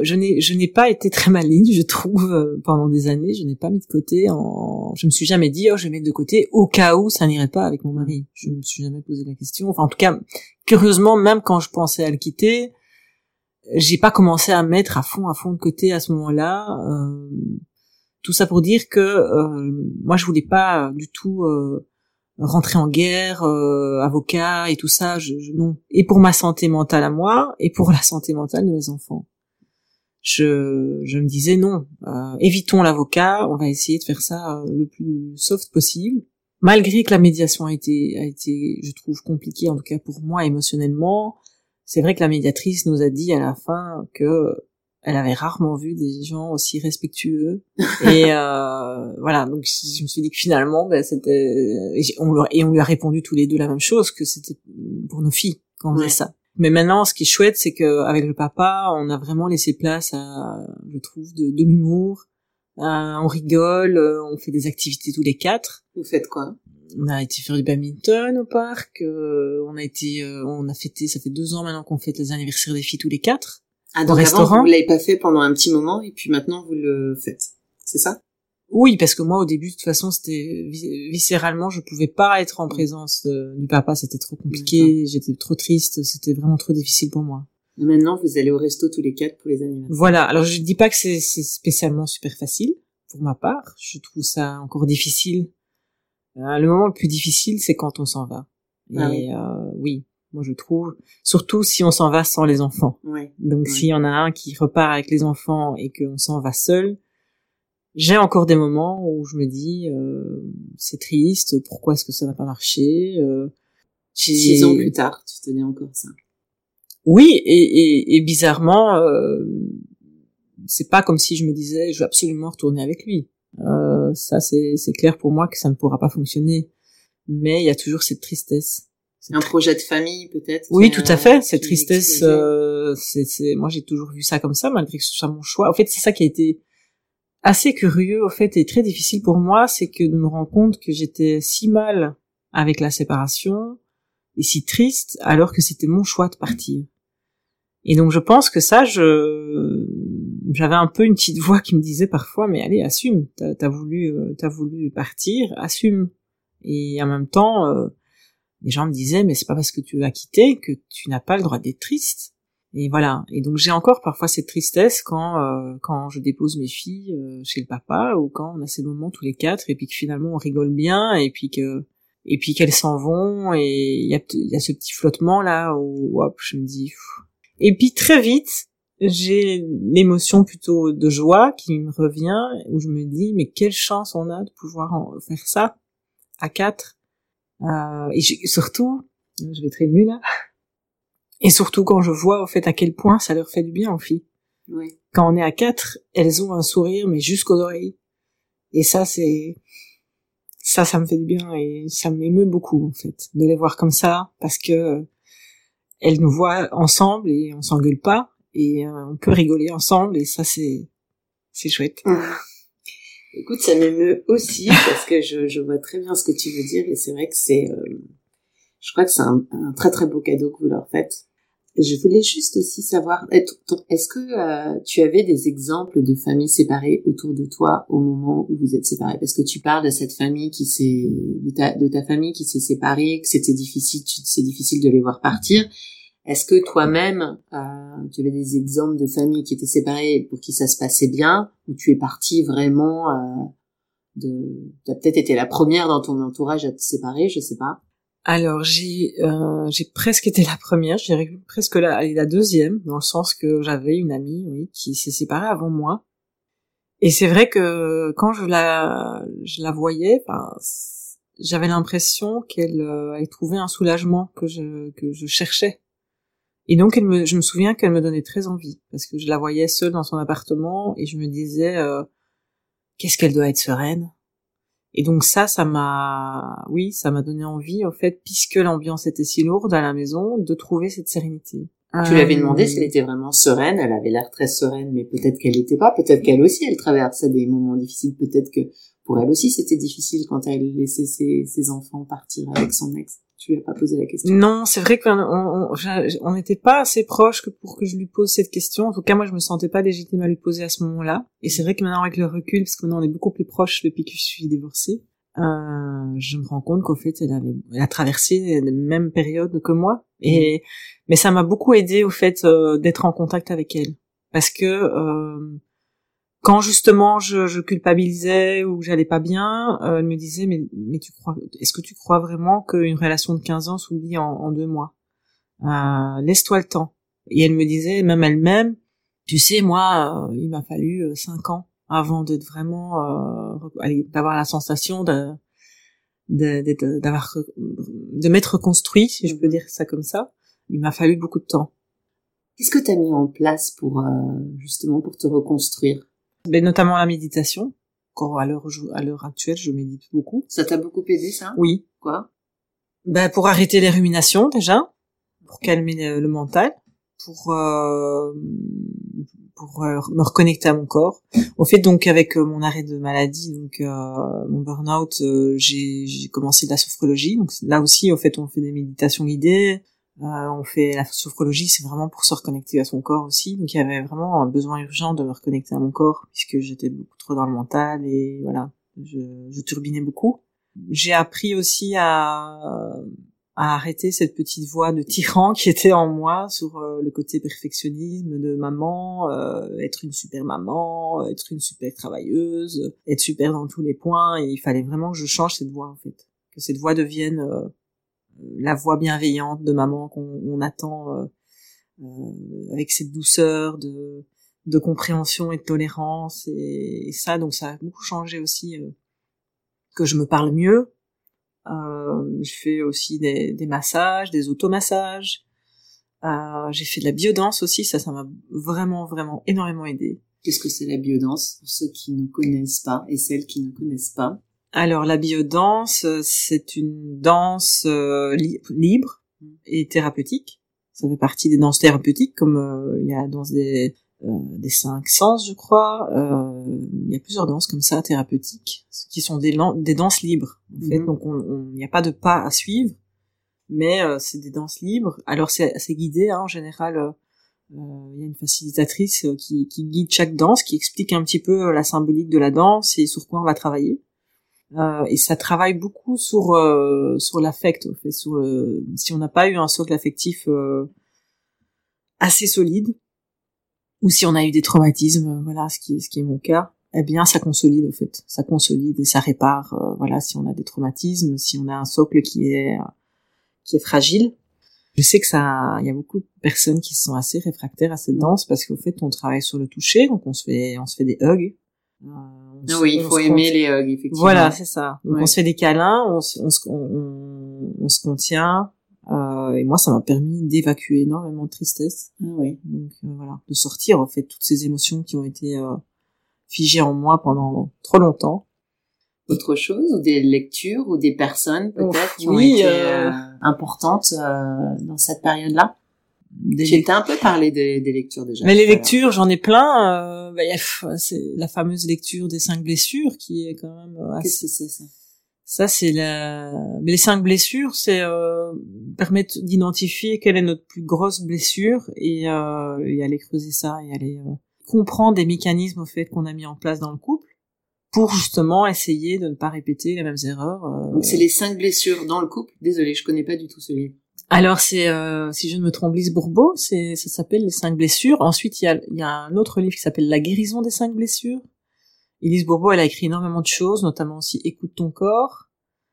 je n'ai, je n'ai pas été très maligne, je trouve, euh, pendant des années. Je n'ai pas mis de côté. En, je me suis jamais dit, oh, je vais mettre de côté au cas où ça n'irait pas avec mon mari. Je me suis jamais posé la question. Enfin, en tout cas, curieusement, même quand je pensais à le quitter j'ai pas commencé à mettre à fond à fond de côté à ce moment-là. Euh, tout ça pour dire que euh, moi je voulais pas du tout euh, rentrer en guerre, avocat et tout ça. Je, non. Et pour ma santé mentale à moi et pour la santé mentale de mes enfants. Je, je me disais non, évitons l'avocat, on va essayer de faire ça le plus soft possible. Malgré que la médiation a été, a été, je trouve, compliquée, en tout cas pour moi émotionnellement, c'est vrai que la médiatrice nous a dit à la fin que elle avait rarement vu des gens aussi respectueux. Et euh, voilà. Donc je me suis dit que finalement ben, c'était et on, et on lui a répondu tous les deux la même chose que c'était pour nos filles quand on faisait ça. Mais maintenant ce qui est chouette c'est que avec le papa on a vraiment laissé place à je trouve de, de l'humour. Euh, on rigole euh, on fait des activités tous les quatre. Vous faites quoi? On a été faire du badminton au parc, euh, on a été, euh, on a fêté, ça fait deux ans maintenant qu'on fête les anniversaires des filles tous les quatre. Ah, donc au restaurant. vous l'avez pas fait pendant un petit moment et puis maintenant vous le faites. C'est ça? Oui, parce que moi au début de toute façon c'était viscéralement je pouvais pas être en présence du papa, c'était trop compliqué, j'étais trop triste, c'était vraiment trop difficile pour moi. maintenant vous allez au resto tous les quatre pour les anniversaires. Voilà, alors je dis pas que c'est spécialement super facile pour ma part, je trouve ça encore difficile le moment le plus difficile, c'est quand on s'en va. Ah et euh, oui. moi je trouve, surtout si on s'en va sans les enfants. Donc s'il y en a un qui repart avec les enfants et qu'on s'en va seul, j'ai encore des moments où je me dis euh, c'est triste, pourquoi est-ce que ça n'a pas marché euh, Six ans plus tard, tu te dis encore ça. Oui, et, et, et bizarrement, euh, c'est pas comme si je me disais je veux absolument retourner avec lui. Ça, c'est clair pour moi que ça ne pourra pas fonctionner. Mais il y a toujours cette tristesse. Un projet de famille, peut-être. Oui, tout à fait. Cette tristesse, euh, c'est, moi j'ai toujours vu ça comme ça, malgré que ce soit mon choix. En fait, c'est ça qui a été assez curieux, au fait, et très difficile pour moi, c'est que de me rendre compte que j'étais si mal avec la séparation et si triste, alors que c'était mon choix de partir. Et donc je pense que ça, je j'avais un peu une petite voix qui me disait parfois mais allez assume. T'as as voulu euh, t'as voulu partir assume. Et en même temps euh, les gens me disaient mais c'est pas parce que tu as quitté que tu n'as pas le droit d'être triste. Et voilà. Et donc j'ai encore parfois cette tristesse quand euh, quand je dépose mes filles chez le papa ou quand on a ces moments tous les quatre et puis que finalement on rigole bien et puis que et puis qu'elles s'en vont et il y a, y a ce petit flottement là où hop je me dis et puis très vite j'ai l'émotion plutôt de joie qui me revient, où je me dis, mais quelle chance on a de pouvoir en faire ça à quatre. Euh, et surtout, je vais très émue là, et surtout quand je vois au fait à quel point ça leur fait du bien aux filles. Oui. Quand on est à quatre, elles ont un sourire, mais jusqu'aux oreilles. Et ça, c'est ça, ça me fait du bien et ça m'émeut beaucoup en fait de les voir comme ça parce que elles nous voient ensemble et on s'engueule pas et euh, on peut rigoler ensemble et ça c'est c'est chouette. Écoute, ça m'émeut aussi parce que je, je vois très bien ce que tu veux dire et c'est vrai que c'est, euh, je crois que c'est un, un, très très beau cadeau que vous leur faites. Je voulais juste aussi savoir, est-ce que euh, tu avais des exemples de familles séparées autour de toi au moment où vous êtes séparés? Parce que tu parles de cette famille qui s'est, de ta, de ta famille qui s'est séparée, que c'était difficile, c'est difficile de les voir partir. Est-ce que toi-même, euh, tu avais des exemples de familles qui étaient séparées pour qui ça se passait bien, ou tu es partie vraiment euh, de, tu as peut-être été la première dans ton entourage à te séparer, je sais pas. Alors j'ai euh, j'ai presque été la première, je dirais presque la, la deuxième, dans le sens que j'avais une amie, oui, qui s'est séparée avant moi. Et c'est vrai que quand je la je la voyais, j'avais l'impression qu'elle euh, trouvé un soulagement que je que je cherchais. Et donc elle me, je me souviens qu'elle me donnait très envie parce que je la voyais seule dans son appartement et je me disais euh, qu'est-ce qu'elle doit être sereine et donc ça, ça m'a, oui, ça m'a donné envie, au fait, puisque l'ambiance était si lourde à la maison, de trouver cette sérénité. Tu lui avais demandé si elle était vraiment sereine, elle avait l'air très sereine, mais peut-être qu'elle n'était pas, peut-être qu'elle aussi, elle traversait des moments difficiles, peut-être que pour elle aussi c'était difficile quand elle laissait ses, ses enfants partir avec son ex. Tu lui as pas posé la question Non, c'est vrai qu'on n'était pas assez proche que pour que je lui pose cette question. En tout cas, moi, je me sentais pas légitime à lui poser à ce moment-là. Et c'est vrai que maintenant, avec le recul, parce que maintenant on est beaucoup plus proche depuis que je suis divorcée, euh, je me rends compte qu'au fait, elle avait, elle a traversé les mêmes périodes que moi. Et mm. mais ça m'a beaucoup aidé au fait euh, d'être en contact avec elle, parce que euh, quand justement je, je culpabilisais ou j'allais pas bien, euh, elle me disait mais mais tu crois est-ce que tu crois vraiment qu'une relation de 15 ans s'oublie en, en, deux mois? Euh, Laisse-toi le temps. Et elle me disait même elle-même, tu sais moi euh, il m'a fallu euh, cinq ans avant d'être vraiment euh, d'avoir la sensation de d'avoir de m'être reconstruit si je peux mhm. dire ça comme ça. Il m'a fallu beaucoup de temps. Qu'est-ce que tu as mis en place pour justement pour te reconstruire? Mais notamment la méditation. Encore à l'heure à l'heure actuelle, je médite beaucoup. Ça t'a beaucoup aidé, ça? Oui. Quoi? Ben pour arrêter les ruminations déjà, pour calmer le, mental, pour euh, pour euh, me reconnecter à mon corps. Au fait, donc avec euh, mon arrêt de maladie, donc euh, mon burn-out, j'ai j'ai commencé de la sophrologie. Donc là aussi, au fait, on fait des méditations guidées. Euh, on fait la sophrologie, c'est vraiment pour se reconnecter à son corps aussi. Donc il y avait vraiment un besoin urgent de me reconnecter à mon corps puisque j'étais beaucoup trop dans le mental et voilà, je, je turbinais beaucoup. J'ai appris aussi à, à arrêter cette petite voix de tyran qui était en moi sur euh, le côté perfectionnisme de maman, euh, être une super maman, être une super travailleuse, être super dans tous les points. Et il fallait vraiment que je change cette voix en fait, que cette voix devienne la voix bienveillante de maman qu'on attend euh, euh, avec cette douceur de, de compréhension et de tolérance et, ça. Donc ça a beaucoup changé aussi euh, que je me parle mieux. Euh, je fais aussi des, des massages des automassages. Euh, j'ai fait de la biodance aussi. Ça ça m'a vraiment vraiment énormément aidé. Qu'est-ce que c'est la biodance pour ceux qui ne connaissent pas et celles qui ne connaissent pas? Alors la biodanse, c'est une danse euh, libre et thérapeutique. Ça fait partie des danses thérapeutiques, comme euh, il y a la danse des, euh, des cinq sens, je crois. Il y a plusieurs danses comme ça thérapeutiques, qui sont des, des danses libres. En fait, mhm. donc il n'y a pas de pas à suivre, mais c'est des danses libres. Alors c'est guidé hein, en général. Il y a une facilitatrice qui, qui guide chaque danse, qui explique un petit peu la symbolique de la danse et sur quoi on va travailler. Euh, et ça travaille beaucoup sur euh, sur l'affect en fait sur euh, si on n'a pas eu un socle affectif euh, assez solide ou si on a eu des traumatismes voilà ce qui est ce qui est mon cas eh bien ça consolide en fait. Ça consolide et ça répare voilà si on a des traumatismes si on a un socle qui est qui est fragile. Je sais que ça il y a beaucoup de personnes qui sont assez réfractaires à cette danse parce qu'au fait on travaille sur le toucher donc on se fait on se fait des hugs oui, il faut aimer les hugs, effectivement. Voilà, c'est ça. Donc on se fait des câlins, on, se, on, on, se contient. Euh, et moi, ça m'a permis d'évacuer énormément de tristesse. Ah oui. Donc euh, voilà, de sortir en fait toutes ces émotions qui ont été euh, figées en moi pendant trop longtemps. autre chose ou des lectures ou des personnes peut-être qui ont oui, été euh, euh, importantes euh, dans cette période-là? J'étais un peu parlé des, des lectures déjà. Mais les lectures, j'en ai plein. Euh, bah, y a- pff, c'est la fameuse lecture des cinq blessures qui est quand même euh, Qu'est-ce que c'est ça? Ça, c'est la... Mais les cinq blessures, c'est euh, permettre d'identifier quelle est notre plus grosse blessure et, euh, et aller creuser ça et aller euh, comprendre des mécanismes au fait qu'on a mis en place dans le couple pour justement essayer de ne pas répéter les mêmes erreurs. euh. Donc c'est les cinq blessures dans le couple? Désolée, je connais pas du tout ce livre. Alors c'est, euh, si je ne me trompe, Lise Bourbeau, c'est, ça s'appelle Les cinq blessures. Ensuite, il y a, y a un autre livre qui s'appelle La guérison des cinq blessures. Et Lise Bourbeau, elle a écrit énormément de choses, notamment aussi Écoute ton corps.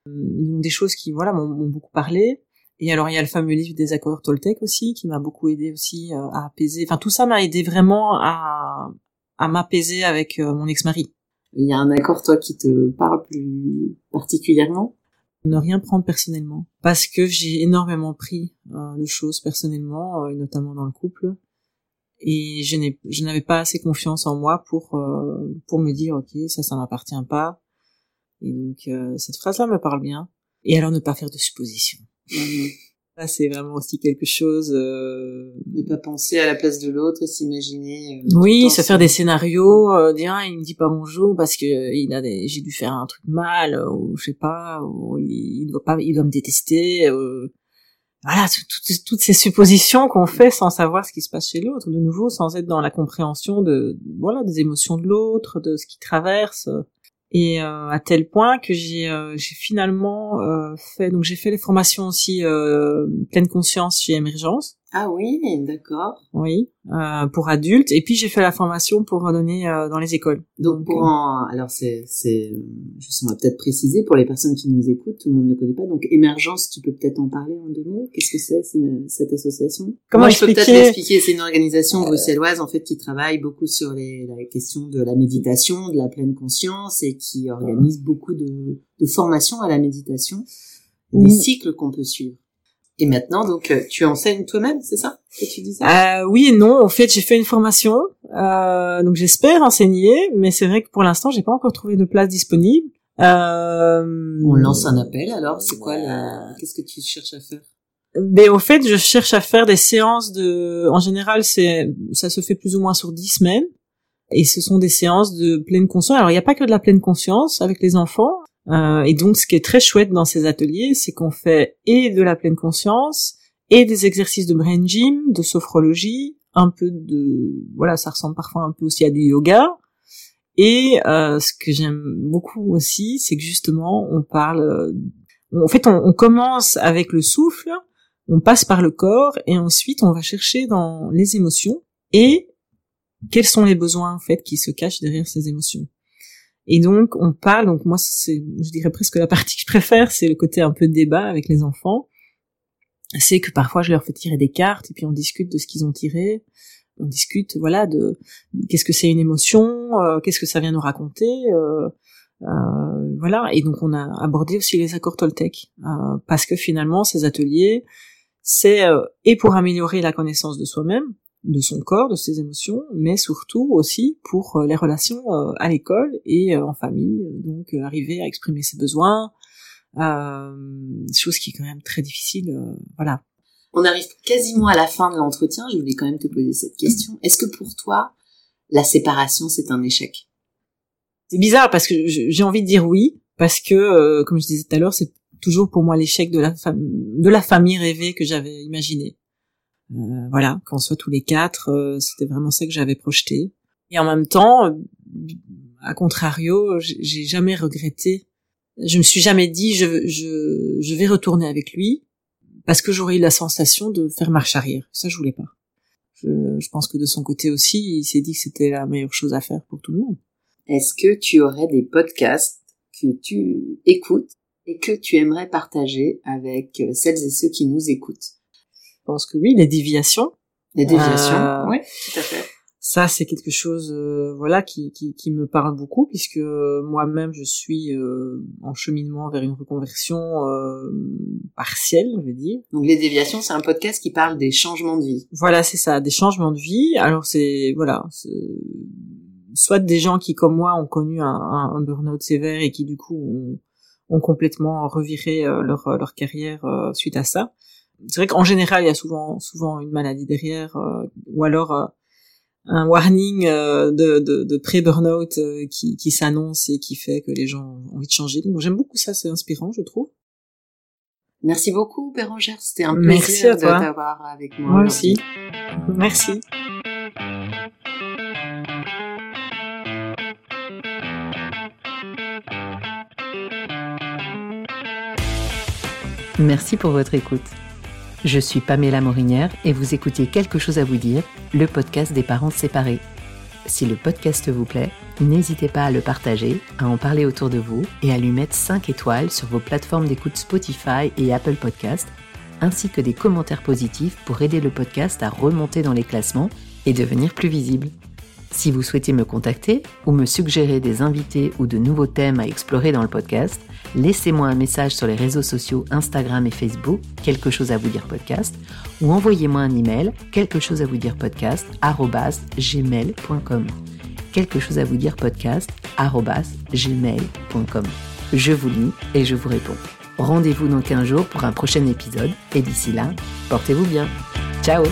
Euh, Donc des choses qui, voilà, m'ont m'ont beaucoup parlé. Et alors il y a le fameux livre des accords Toltec aussi, qui m'a beaucoup aidé aussi euh, à apaiser. Enfin tout ça m'a aidé vraiment à, à m'apaiser avec euh, mon ex-mari. Il y a un accord toi qui te parle plus particulièrement? Ne rien prendre personnellement. Parce que j'ai énormément pris euh, de choses personnellement euh, et notamment dans le couple. Et je n'ai je n'avais pas assez confiance en moi pour euh, pour me dire ok ça ça m'appartient pas. Et donc euh, cette phrase là me parle bien. Et alors ne pas faire de suppositions C'est vraiment aussi quelque chose euh, Ne pas penser à la place de l'autre et s'imaginer. euh, oui, se faire des scénarios, euh, dire ah, il me dit pas bonjour parce que il a des, j'ai dû faire un truc mal euh, ou je sais pas, ou il, doit pas, il doit me détester. euh, voilà, tout- toutes toutes ces suppositions qu'on fait sans savoir ce qui se passe chez l'autre, de nouveau sans être dans la compréhension de voilà des émotions de l'autre, de ce qu'il traverse. Et euh, à tel point que j'ai euh, finalement euh, fait donc j'ai fait les formations aussi euh, pleine conscience chez Émergence. Ah oui, d'accord. Oui, euh, pour adultes. Et puis j'ai fait la formation pour donner euh, dans les écoles. Donc pour en, alors c'est c'est euh, juste on va peut-être préciser pour les personnes qui nous écoutent, tout le monde ne connaît pas. Donc émergence, tu peux peut-être en parler en deux mots. Qu'est-ce que c'est cette association? Comment Moi, je peux peut-être expliquer l'expliquer. C'est une organisation bruxelloise en fait qui travaille beaucoup sur les, la question de la méditation, de la pleine conscience et qui organise beaucoup de, de formations à la méditation, des cycles qu'on peut suivre. Et maintenant, donc, euh, tu enseignes toi-même, c'est ça que tu disais? Euh, oui et non. En fait, j'ai fait une formation, euh, donc j'espère enseigner, mais c'est vrai que pour l'instant, j'ai pas encore trouvé de place disponible. Euh, On lance un appel alors. C'est quoi le... Qu'est-ce que tu cherches à faire? Mais au fait, je cherche à faire des séances de. En général, c'est ça se fait plus ou moins sur dix semaines, et ce sont des séances de pleine conscience. Alors, il n'y a pas que de la pleine conscience avec les enfants. Euh, et donc, ce qui est très chouette dans ces ateliers, c'est qu'on fait et de la pleine conscience et des exercices de brain gym, de sophrologie, un peu de voilà, ça ressemble parfois un peu aussi à du yoga. Et euh, ce que j'aime beaucoup aussi, c'est que justement, on parle. euh, En fait, on, on commence avec le souffle, on passe par le corps, et ensuite on va chercher dans les émotions et quels sont les besoins en fait qui se cachent derrière ces émotions. Et donc on parle. Donc moi, c'est, je dirais presque la partie que je préfère, c'est le côté un peu débat avec les enfants. C'est que parfois je leur fais tirer des cartes et puis on discute de ce qu'ils ont tiré. On discute, voilà, de qu'est-ce que c'est une émotion, euh, qu'est-ce que ça vient nous raconter. euh, euh, voilà, et donc on a abordé aussi les accords Toltec, euh, parce que finalement ces ateliers, c'est et pour améliorer la connaissance de soi-même, de son corps, de ses émotions, mais surtout aussi pour euh, les relations euh, à l'école et euh, en famille, donc arriver à exprimer ses besoins, euh, chose qui est quand même très difficile, euh, voilà. On arrive quasiment à la fin de l'entretien. Je voulais quand même te poser cette question. Est-ce que pour toi, la séparation, c'est un échec? C'est bizarre parce que j'ai envie de dire oui, parce que, euh, comme je disais tout à l'heure, c'est toujours pour moi l'échec de la de la famille rêvée que j'avais imaginée. Euh, voilà, qu'on soit tous les quatre, euh, c'était vraiment ça que j'avais projeté. Et en même temps, euh, à contrario, j'ai jamais regretté. Je me suis jamais dit je, je, je vais retourner avec lui parce que j'aurais eu la sensation de faire marche arrière. Ça, je voulais pas. Je, je pense que de son côté aussi, il s'est dit que c'était la meilleure chose à faire pour tout le monde. Est-ce que tu aurais des podcasts que tu écoutes et que tu aimerais partager avec celles et ceux qui nous écoutent? Pense que oui, les déviations, Les déviations Euh, Oui, tout à fait. ça c'est quelque chose, euh, voilà, qui, qui, qui me parle beaucoup puisque euh, moi-même je suis euh, en cheminement vers une reconversion euh, partielle, je veux dire. Donc les déviations, c'est un podcast qui parle des changements de vie. Voilà, c'est ça, des changements de vie. Alors c'est voilà, soit des gens qui, comme moi, ont connu un, un, burn-out sévère et qui, du coup, ont, ont complètement reviré euh, leur, leur carrière euh, suite à ça. C'est vrai qu'en général, il y a souvent, souvent une maladie derrière, ou alors un warning de, de, de pré-burnout qui, qui s'annonce et qui fait que les gens ont envie de changer. Donc j'aime beaucoup ça, c'est inspirant, je trouve. Merci beaucoup, Bérangère. C'était un plaisir de t'avoir avec moi. Moi aussi. Merci. Merci pour votre écoute. Je suis Pamela Morinière et vous écoutez Quelque chose à vous dire, le podcast des parents séparés. Si le podcast vous plaît, n'hésitez pas à le partager, à en parler autour de vous et à lui mettre 5 étoiles sur vos plateformes d'écoute Spotify et Apple Podcast, ainsi que des commentaires positifs pour aider le podcast à remonter dans les classements et devenir plus visible. Si vous souhaitez me contacter ou me suggérer des invités ou de nouveaux thèmes à explorer dans le podcast, laissez-moi un message sur les réseaux sociaux Instagram et Facebook, quelque chose à vous dire podcast, ou envoyez-moi un email, quelque chose à vous dire podcast, gmail.com. Quelque chose à vous dire podcast, gmail.com. Je vous lis et je vous réponds. Rendez-vous dans 15 jours pour un prochain épisode, et d'ici là, portez-vous bien. Ciao